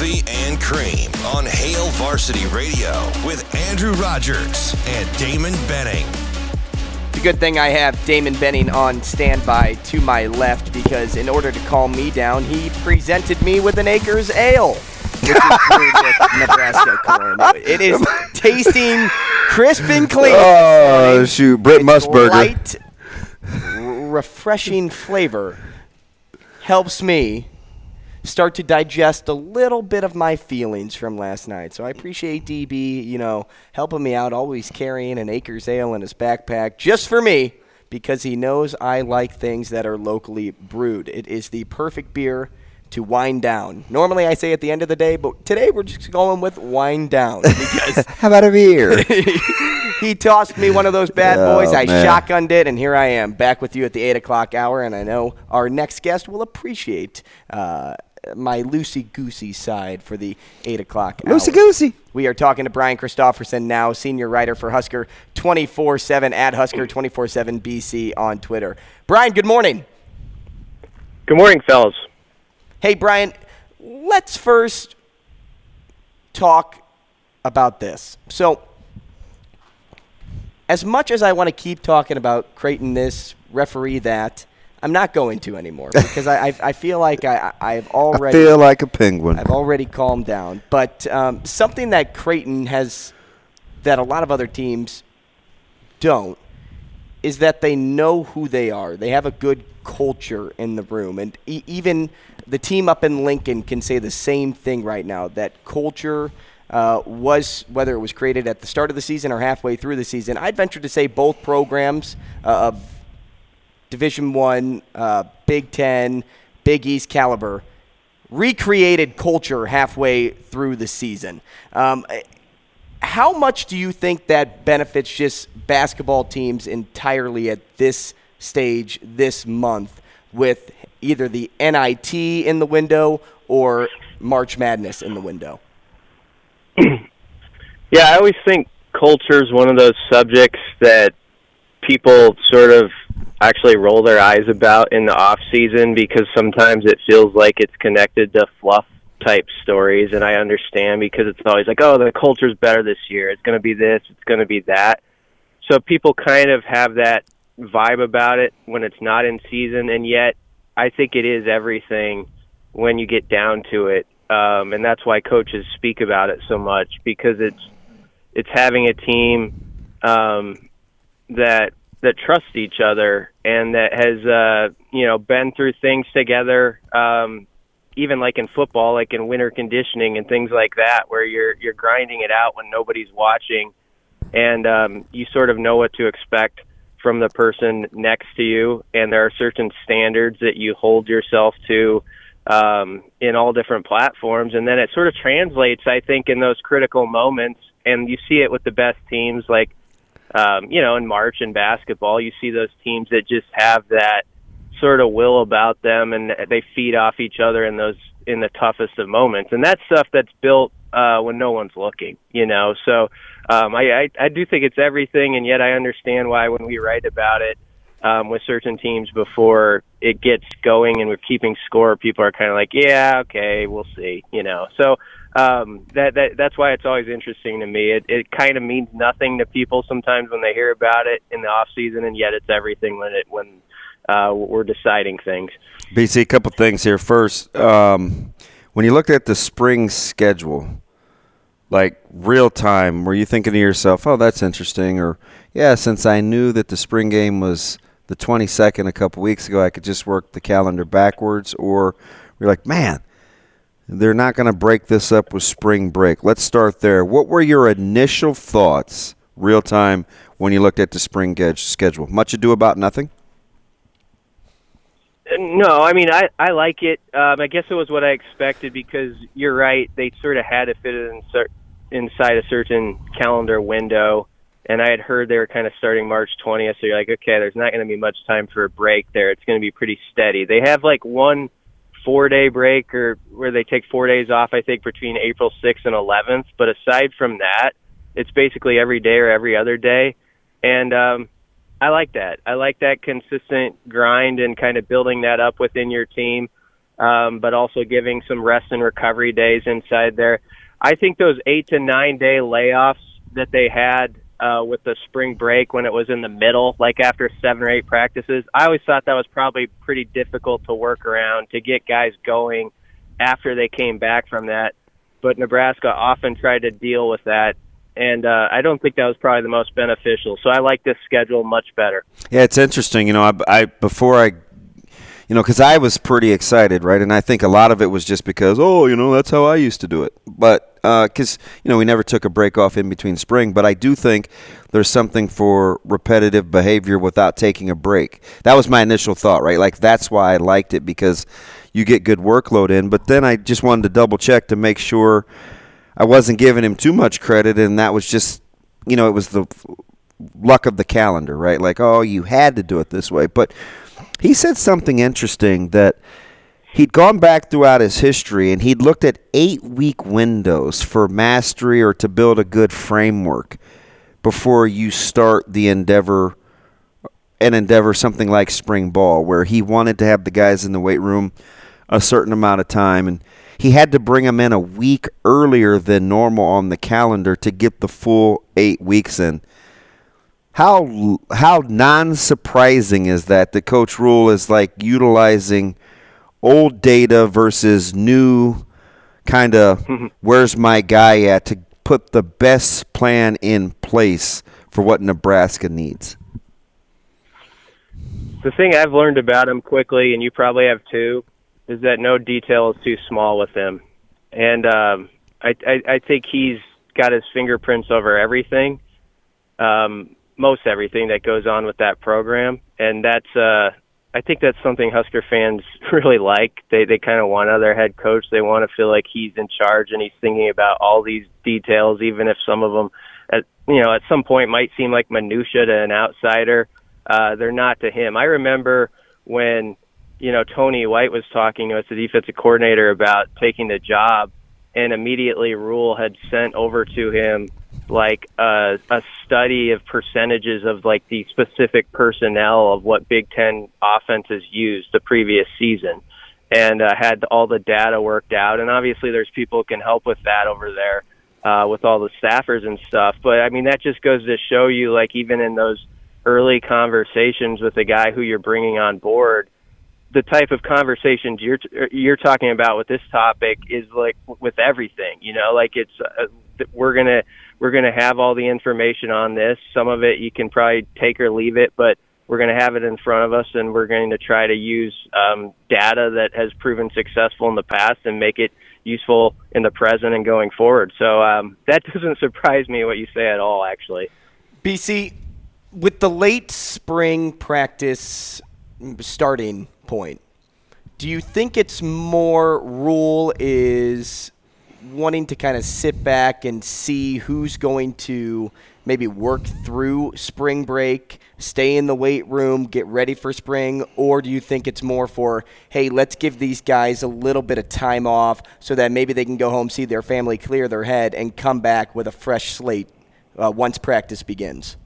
Coffee and Cream on Hail Varsity Radio with Andrew Rogers and Damon Benning. It's a good thing I have Damon Benning on standby to my left because in order to calm me down, he presented me with an Acres Ale, which is brewed Nebraska corn. It is tasting crisp and clean. Oh shoot, Britt Musburger. Light, refreshing flavor helps me start to digest a little bit of my feelings from last night. So I appreciate DB, you know, helping me out, always carrying an Acres Ale in his backpack just for me because he knows I like things that are locally brewed. It is the perfect beer to wind down. Normally I say at the end of the day, but today we're just going with wind down because How about a beer? he tossed me one of those bad Oh, boys. I man. shotgunned it, and here I am back with you at the eight o'clock hour. And I know our next guest will appreciate uh, my loosey goosey side for the eight o'clock hour. Loosey goosey. We are talking to Brian Christopherson now, senior writer for Husker 24 7 at Husker 24 7 BC on Twitter. Brian, good morning. Good morning, fellas. Hey, Brian, let's first talk about this. So, as much as I want to keep talking about Creighton this, referee that, I'm not going to anymore because I, I, I feel like I, I've I already feel like a penguin. I've already calmed down. But um, something that Creighton has, that a lot of other teams don't, is that they know who they are. They have a good culture in the room. And e- even the team up in Lincoln can say the same thing right now that culture. Uh, was whether it was created at the start of the season or halfway through the season. I'd venture to say both programs uh, of Division One, uh, Big Ten, Big East caliber recreated culture halfway through the season. Um, how much do you think that benefits just basketball teams entirely at this stage this month with either the NIT in the window or March Madness in the window? Yeah, I always think culture is one of those subjects that people sort of actually roll their eyes about in the off season because sometimes it feels like it's connected to fluff type stories and I understand because it's always like, oh, the culture's better this year. It's going to be this, it's going to be that. So people kind of have that vibe about it when it's not in season and yet I think it is everything when you get down to it. Um, and that's why coaches speak about it so much because it's it's having a team um, that that trusts each other and that has uh, you know been through things together. Um, even like in football, like in winter conditioning and things like that, where you're you're grinding it out when nobody's watching, and um, you sort of know what to expect from the person next to you, and there are certain standards that you hold yourself to um, in all different platforms, and then it sort of translates, I think, in those critical moments, and you see it with the best teams, like um, you know, in March in basketball, you see those teams that just have that sort of will about them, and they feed off each other in those in the toughest of moments, and that's stuff that's built uh, when no one's looking, you know. So um, I, I I do think it's everything, and yet I understand why when we write about it um, with certain teams before it gets going and we're keeping score, people are kind of like, yeah, okay, we'll see, you know. So um, that that that's why it's always interesting to me. It it kind of means nothing to people sometimes when they hear about it in the off season, and yet it's everything when it when uh, we're deciding things. BC, a couple things here. First, um, when you looked at the spring schedule, like real time, were you thinking to yourself, "Oh, that's interesting," or "Yeah, since I knew that the spring game was the 22nd a couple weeks ago, I could just work the calendar backwards," or you're like, "Man." They're not going to break this up with spring break. Let's start there. What were your initial thoughts, real time, when you looked at the spring schedule? Much ado about nothing? No, I mean I I like it. Um, I guess it was what I expected because you're right. They sort of had to fit it in inside a certain calendar window, and I had heard they were kind of starting March 20th. So you're like, okay, there's not going to be much time for a break there. It's going to be pretty steady. They have like one four day break or where they take four days off. I think between April 6th and 11th. But aside from that, it's basically every day or every other day, and um, I like that. I like that consistent grind and kind of building that up within your team, um, but also giving some rest and recovery days inside there. I think those eight to nine day layoffs that they had uh, with the spring break when it was in the middle, like after seven or eight practices, I always thought that was probably pretty difficult to work around to get guys going after they came back from that. But Nebraska often tried to deal with that and uh, I don't think that was probably the most beneficial. So I like this schedule much better. Yeah, it's interesting. You know, I, I before I, you know, because I was pretty excited, right? And I think a lot of it was just because, oh, you know, that's how I used to do it. But because uh, you know we never took a break off in between spring, but I do think there's something for repetitive behavior without taking a break. That was my initial thought, right? Like that's why I liked it because you get good workload in. But then I just wanted to double check to make sure I wasn't giving him too much credit, and that was just, you know, it was the luck of the calendar, right? Like, oh, you had to do it this way. But he said something interesting that he'd gone back throughout his history and he'd looked at eight week windows for mastery or to build a good framework before you start the endeavor an endeavor something like spring ball where he wanted to have the guys in the weight room a certain amount of time and he had to bring them in a week earlier than normal on the calendar to get the full eight weeks in. How how non surprising is that? The coach Rhule is like utilizing old data versus new kind of where's my guy at to put the best plan in place for what Nebraska needs. The thing I've learned about him quickly, and you probably have too, is that no detail is too small with him, and um, I, I I think he's got his fingerprints over everything, um, most everything that goes on with that program, and that's uh, I think that's something Husker fans really like. They they kind of want other head coach. They want to feel like he's in charge and he's thinking about all these details, even if some of them, at you know, at some point might seem like minutia to an outsider. Uh, they're not to him. I remember when you know, Tony White was talking to us, the defensive coordinator, about taking the job, and immediately Rhule had sent over to him like a, a study of percentages of like the specific personnel of what Big Ten offenses used the previous season, and uh, had all the data worked out. And obviously, there's people who can help with that over there uh, with all the staffers and stuff. But I mean, that just goes to show you, like even in those early conversations with the guy who you're bringing on board the type of conversations you're you're talking about with this topic is like with everything you know like it's uh, we're to we're going to have all the information on this some of it you can probably take or leave it but we're going to have it in front of us and we're going to try to use um, data that has proven successful in the past and make it useful in the present and going forward so um, that doesn't surprise me what you say at all actually bc with the late spring practice starting point. Do you think it's more Rhule is wanting to kind of sit back and see who's going to maybe work through spring break, stay in the weight room, get ready for spring? Or do you think it's more for, hey, let's give these guys a little bit of time off so that maybe they can go home, see their family, clear their head, and come back with a fresh slate uh, once practice begins?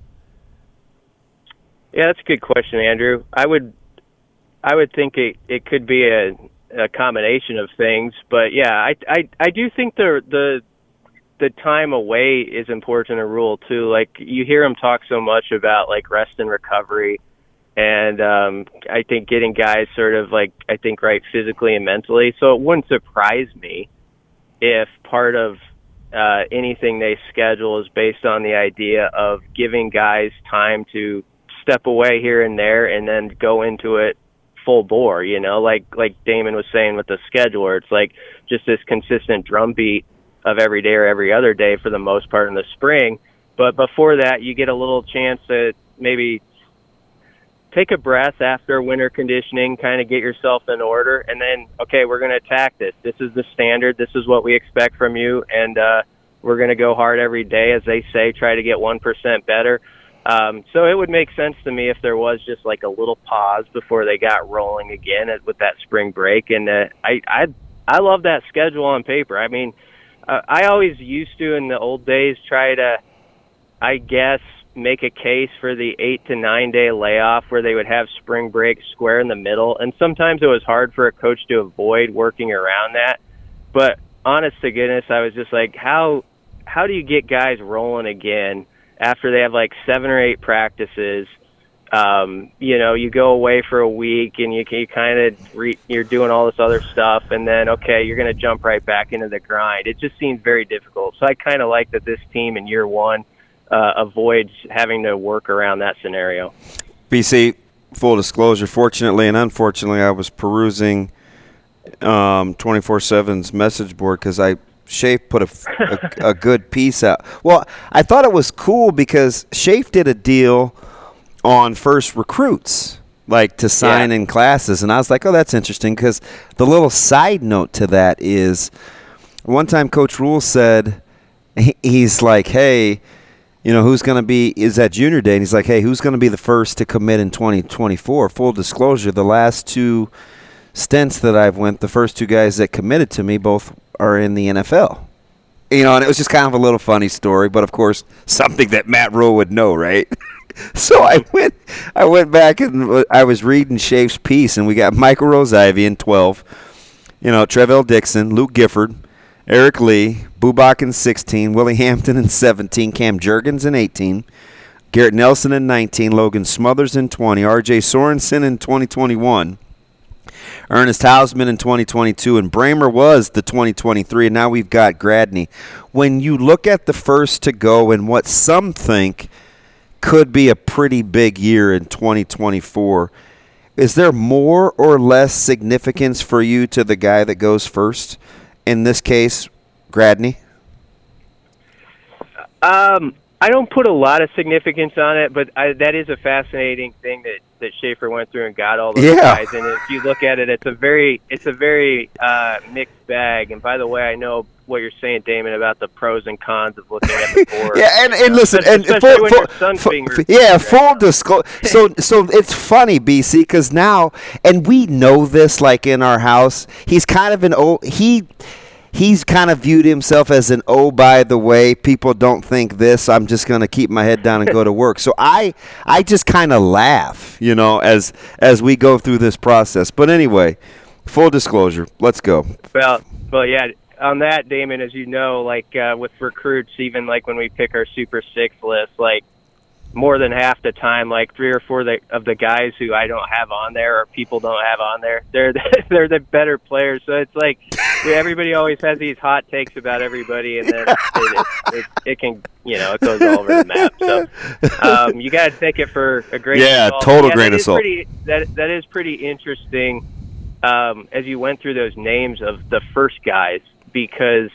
Yeah, that's a good question, Andrew. I would I would think it it could be a a combination of things. But yeah, I I I do think the the the time away is important a Rhule too. Like you hear him talk so much about like rest and recovery, and um, I think getting guys sort of like I think right physically and mentally. So it wouldn't surprise me if part of uh, anything they schedule is based on the idea of giving guys time to step away here and there and then go into it full bore, you know, like like Damon was saying with the scheduler, it's like just this consistent drumbeat of every day or every other day for the most part in the spring. But before that, you get a little chance to maybe take a breath after winter conditioning, kind of get yourself in order, and then okay, we're going to attack this. This is the standard. This is what we expect from you, and uh, we're going to go hard every day, as they say. Try to get one percent better. Um, so it would make sense to me if there was just like a little pause before they got rolling again with that spring break. And uh, I I I love that schedule on paper. I mean, uh, I always used to in the old days try to, I guess, make a case for the eight to nine day layoff where they would have spring break square in the middle. And sometimes it was hard for a coach to avoid working around that. But honest to goodness, I was just like, how how do you get guys rolling again? After they have like seven or eight practices, um, you know, you go away for a week and you, you kind of re- you're doing all this other stuff, and then okay, you're going to jump right back into the grind. It just seems very difficult. So I kind of like that this team in year one uh, avoids having to work around that scenario. BC, full disclosure, fortunately and unfortunately, I was perusing um, 24/7's message board because I Shafe put a, a, a, good piece out. Well, I thought it was cool because Shafe did a deal on first recruits, like to sign yeah. in classes, and I was like, oh, that's interesting because the little side note to that is one time Coach Rhule said he's like, hey. You know who's going to be is that junior day, and he's like, "Hey, who's going to be the first to commit in 2024?" Full disclosure: the last two stints that I've went, the first two guys that committed to me both are in the NFL. You know, and it was just kind of a little funny story, but of course, something that Matt Rhule would know, right? so I went, I went back and I was reading Shafe's piece, and we got Michael Rose-Ivey in 12, you know, Trevell Dixon, Luke Gifford, Eric Lee, Bubak in 16, Willie Hampton in 17, Cam Jurgens in 18, Garrett Nelson in 19, Logan Smothers in 20, R.J. Sorensen in 2021, Ernest Hausmann in 2022, and Brahmer was the 2023, and now we've got Gradney. When you look at the first to go and what some think could be a pretty big year in 2024, is there more or less significance for you to the guy that goes first? In this case, Gradney? Um, I don't put a lot of significance on it, but I, that is a fascinating thing that that Schaefer went through and got all those yeah. guys. And if you look at it, it's a very it's a very uh, mixed bag. And by the way, I know what you're saying, Damon, about the pros and cons of looking at the board. yeah, and, and listen, and full, full, full yeah, full disclosure. so so it's funny, BC, because now, and we know this, like in our house, he's kind of an old he he's kind of viewed himself as an oh by the way people don't think this. I'm just going to keep my head down and go to work. So i i just kind of laugh you know as as we go through this process. But anyway full disclosure let's go. Well well yeah on that damon as you know like uh, with recruits even like when we pick our super six list like more than half the time, like three or four of the, of the guys who I don't have on there or people don't have on there, they're the, they're the better players. So it's like everybody always has these hot takes about everybody, and then it, it, it, it can you know it goes all over the map. So um, you got to take it for a great Yeah, total yeah, grain of salt. Pretty, that that is pretty interesting um, as you went through those names of the first guys because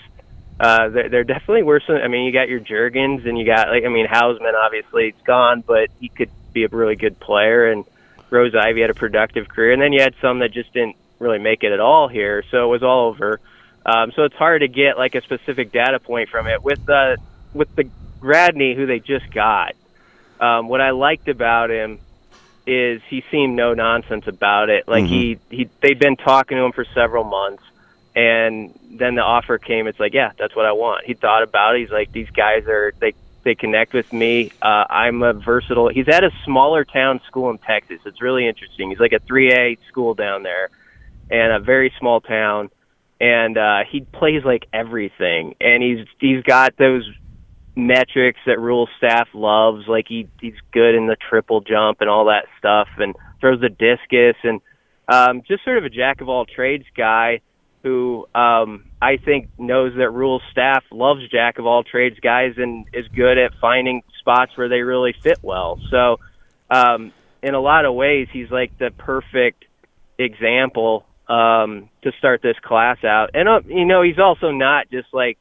uh, they're, they're definitely worse. Than, I mean, you got your Jurgens and you got like I mean Hausmann obviously it's gone, but he could be a really good player. And Rose Ivey had a productive career, and then you had some that just didn't really make it at all here, so it was all over. Um, so it's hard to get like a specific data point from it. With the with the Gradney who they just got, um, what I liked about him is he seemed no nonsense about it. Like mm-hmm. he he they'd been talking to him for several months and then the offer came. It's like, yeah, that's what I want. He thought about it. He's like, these guys are they they connect with me. Uh, I'm a versatile. He's at a smaller town school in Texas. It's really interesting. He's like a 3A school down there, and a very small town, and uh, he plays like everything, and he's he's got those metrics that Rhule staff loves. Like he he's good in the triple jump and all that stuff, and throws the discus, and um, just sort of a jack of all trades guy who um, I think knows that Rhule staff loves jack of all trades guys and is good at finding spots where they really fit well. So, um, in a lot of ways, he's like the perfect example um, to start this class out. And uh, you know, he's also not just like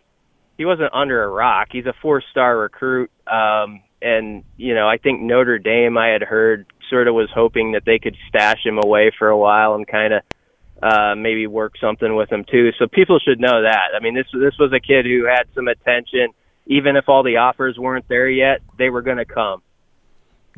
he wasn't under a rock. He's a four-star recruit, um, and you know, I think Notre Dame. I had heard sort of was hoping that they could stash him away for a while and kind of uh, maybe work something with him too. So people should know that. I mean, this this was a kid who had some attention, even if all the offers weren't there yet. They were going to come.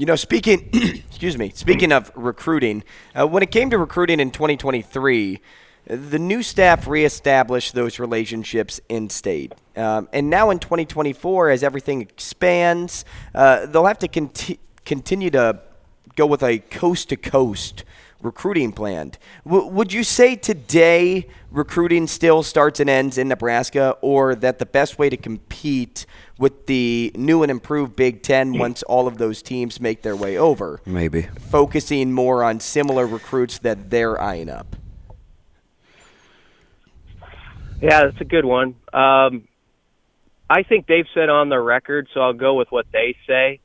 You know, speaking, excuse me, speaking of recruiting, uh, when it came to recruiting in 2023, the new staff reestablished those relationships in state. Um, and now in 2024, as everything expands, uh, they'll have to conti- continue to go with a coast to coast recruiting plan. W- would you say today recruiting still starts and ends in Nebraska, or that the best way to compete with the new and improved Big Ten once all of those teams make their way over? Maybe. Focusing more on similar recruits that they're eyeing up. Yeah, that's a good one. Um, I think they've said on the record, so I'll go with what they say.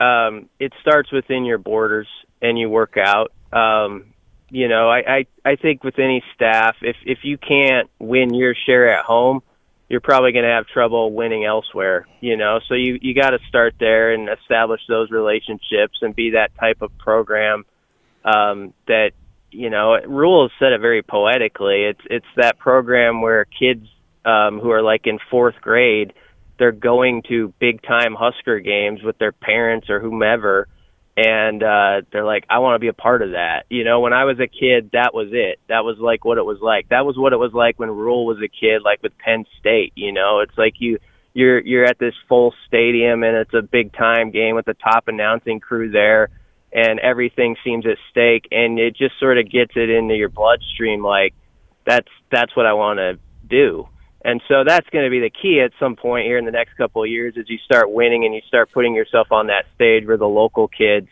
Um, it starts within your borders, and you work out. Um, you know, I, I I think with any staff, if if you can't win your share at home, you're probably going to have trouble winning elsewhere. You know, so you you got to start there and establish those relationships and be that type of program um, that you know. Rhule has said it very poetically. It's it's that program where kids um, who are like in fourth grade, they're going to big time Husker games with their parents or whomever and uh they're like I want to be a part of that. You know, when I was a kid, that was it. That was like what it was like. That was what it was like when Rhule was a kid like with Penn State, you know. It's like you you're you're at this full stadium and it's a big time game with the top announcing crew there and everything seems at stake and it just sort of gets it into your bloodstream like that's that's what I want to do. And so that's going to be the key at some point here in the next couple of years as you start winning and you start putting yourself on that stage where the local kids,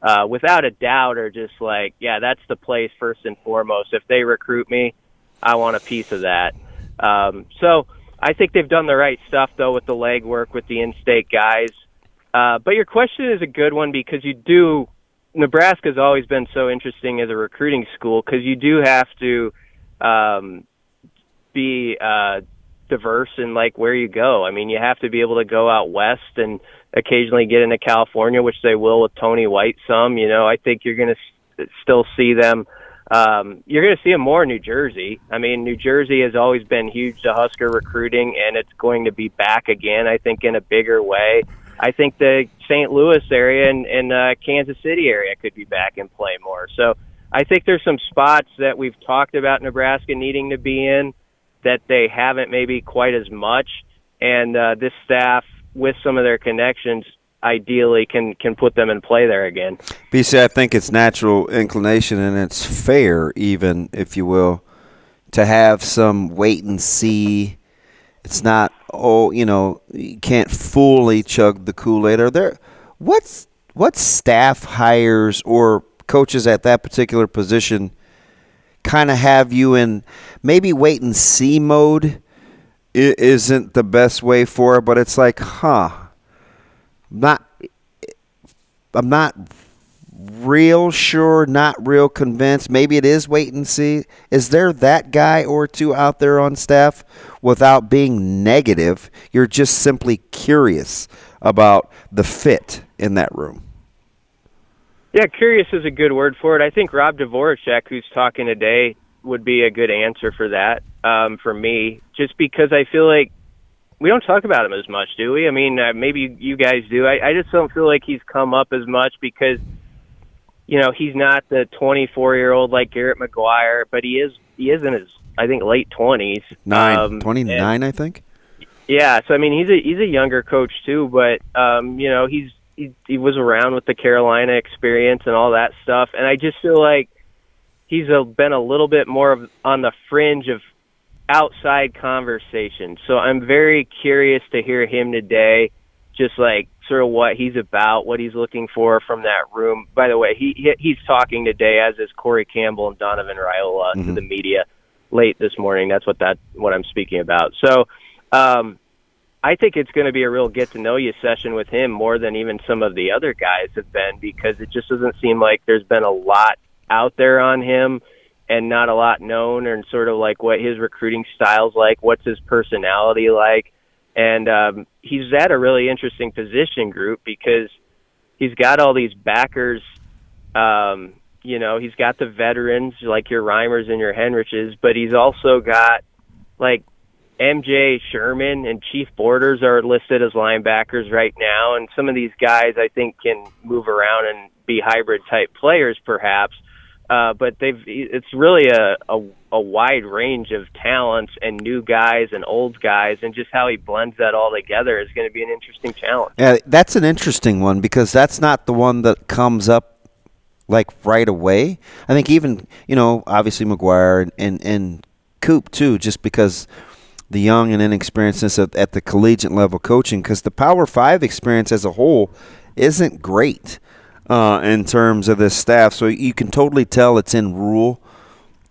uh, without a doubt, are just like, yeah, that's the place first and foremost. If they recruit me, I want a piece of that. Um, so I think they've done the right stuff though with the legwork with the in-state guys. Uh, but your question is a good one because you do. Nebraska's always been so interesting as a recruiting school because you do have to um, be uh, diverse in like where you go. I mean, you have to be able to go out west and occasionally get into California, which they will with Tony White. Some, you know, I think you're going to s- still see them. Um, you're going to see them more in New Jersey. I mean, New Jersey has always been huge to Husker recruiting, and it's going to be back again. I think in a bigger way. I think the St. Louis area and, and uh, Kansas City area could be back and play more. So I think there's some spots that we've talked about Nebraska needing to be in that they haven't maybe quite as much. And uh, this staff, with some of their connections, ideally can can put them in play there again. BC, I think it's natural inclination and it's fair, even if you will, to have some wait and see. It's not oh, you know, you can't fully chug the Kool Aid. Are there what's what staff hires or coaches at that particular position kind of have you in maybe wait and see mode? It isn't the best way for it, but it's like, huh, not I'm not real sure, not real convinced. Maybe it is wait and see. Is there that guy or two out there on staff without being negative? You're just simply curious about the fit in that room. Yeah, curious is a good word for it. I think Rob Dvorak, who's talking today, would be a good answer for that um, for me, just because I feel like we don't talk about him as much, do we? I mean, uh, maybe you guys do. I, I just don't feel like he's come up as much because, you know, he's not the 24 year old like Garrett McGuire, but he is he is in his I think late 20s. Nine, Um, 29, and- I think. yeah, so I mean, he's a he's a younger coach too, but um, you know, he's he, he was around with the Carolina experience and all that stuff, and I just feel like he's a, been a little bit more of, on the fringe of outside conversation. So I'm very curious to hear him today, just like sort of what he's about, what he's looking for from that room. By the way, he, he he's talking today, as is Corey Campbell and Donovan Raiola mm-hmm. to the media late this morning. That's what that what I'm speaking about. So. Um, I think it's going to be a real get to know you session with him more than even some of the other guys have been because it just doesn't seem like there's been a lot out there on him and not a lot known and sort of like what his recruiting style's like, what's his personality like. And um, he's at a really interesting position group because he's got all these backers. Um, you know, he's got the veterans like your Reimers and your Henriches, but he's also got like MJ Sherman and Chief Borders are listed as linebackers right now, and some of these guys I think can move around and be hybrid type players, perhaps. Uh, but they've it's really a, a a wide range of talents and new guys and old guys, and just how he blends that all together is going to be an interesting challenge. Yeah, that's an interesting one because that's not the one that comes up like right away. I think even you know obviously McGuire and and, and Coop too, just because the young and inexperiencedness at, at the collegiate level coaching because the Power Five experience as a whole isn't great uh, in terms of this staff. So you can totally tell it's in Rhule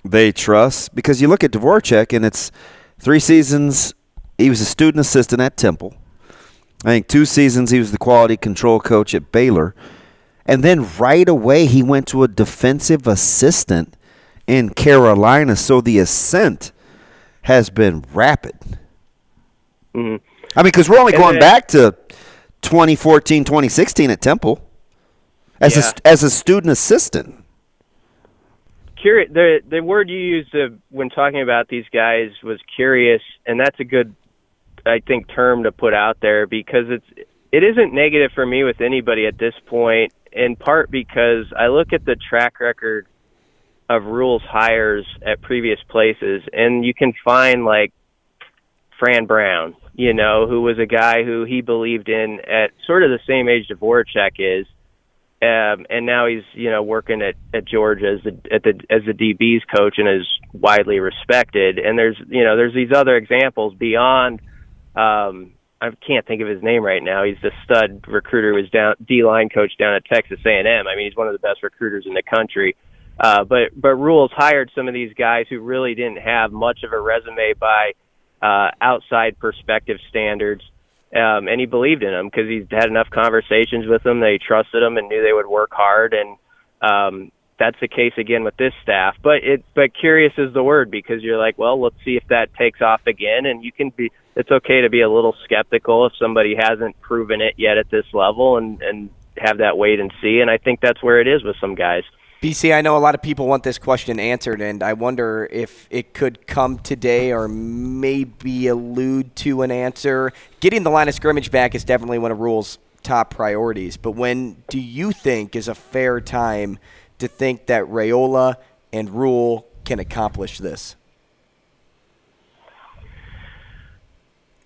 they trust because you look at Dvorak and it's three seasons. He was a student assistant at Temple. I think two seasons he was the quality control coach at Baylor. And then right away he went to a defensive assistant in Carolina. So the ascent has been rapid. Mm-hmm. I mean, because we're only going back to 2014, 2016 at Temple as yeah. a as a student assistant. Curious. The the word you used uh, when talking about these guys was curious, and that's a good, I think, term to put out there because it's it isn't negative for me with anybody at this point. In part because I look at the track record of Rhule's hires at previous places, and you can find like Fran Brown, you know, who was a guy who he believed in at sort of the same age Dvorak is, um, and now he's you know working at at Georgia as the at the as the DB's coach and is widely respected. And there's you know there's these other examples beyond. Um, I can't think of his name right now. He's the stud recruiter who was down D line coach down at Texas A and M. I mean, he's one of the best recruiters in the country. Uh, but but Rhule's hired some of these guys who really didn't have much of a resume by uh, outside perspective standards, um, and he believed in them because he's had enough conversations with them. They trusted them and knew they would work hard, and um, that's the case again with this staff. But it but curious is the word because you're like, well, let's see if that takes off again, and you can be. It's okay to be a little skeptical if somebody hasn't proven it yet at this level, and and have that wait and see. And I think that's where it is with some guys. BC, I know a lot of people want this question answered, and I wonder if it could come today or maybe allude to an answer. Getting the line of scrimmage back is definitely one of Rhule's top priorities, but when do you think is a fair time to think that Raiola and Rule can accomplish this?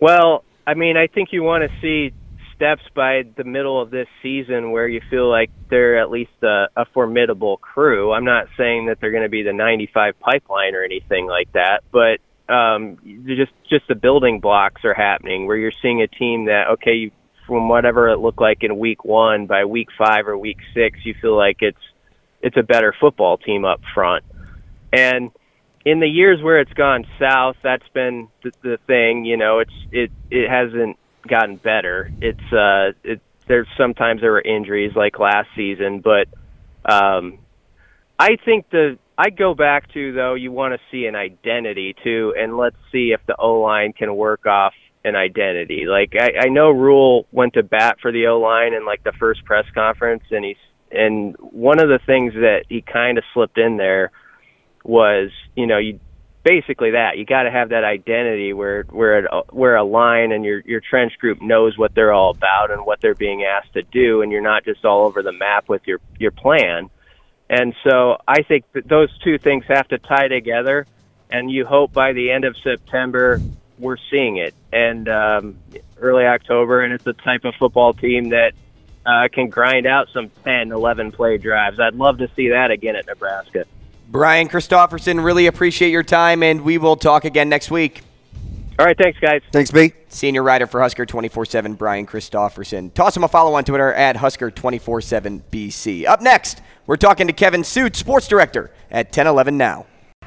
Well, I mean, I think you want to see steps by the middle of this season where you feel like they're at least a, a formidable crew. I'm not saying that they're going to be the 95 pipeline or anything like that, but um, just just the building blocks are happening where you're seeing a team that okay, from whatever it looked like in week one, by week five or week six, you feel like it's it's a better football team up front. And in the years where it's gone south, that's been the, the thing. You know, it's it it hasn't gotten better. It's uh, it, there's sometimes there were injuries like last season, but um, I think the I go back to though you want to see an identity too, and let's see if the O line can work off an identity. Like I, I know Rhule went to bat for the O line in like the first press conference, and he's and one of the things that he kind of slipped in there was you know you basically that. You got to have that identity where where it, where a line and your your trench group knows what they're all about and what they're being asked to do, and you're not just all over the map with your your plan. And so I think that those two things have to tie together, and you hope by the end of September we're seeing it, and um, early October, and it's the type of football team that uh, can grind out some 10, 11 play drives. I'd love to see that again at Nebraska. Brian Christopherson, really appreciate your time, and we will talk again next week. All right, thanks, guys. Thanks, B. Senior writer for Husker 24 7, Brian Christopherson. Toss him a follow on Twitter at Husker 24 7 BC. Up next, we're talking to Kevin Sjuts, sports director at 1011 Now.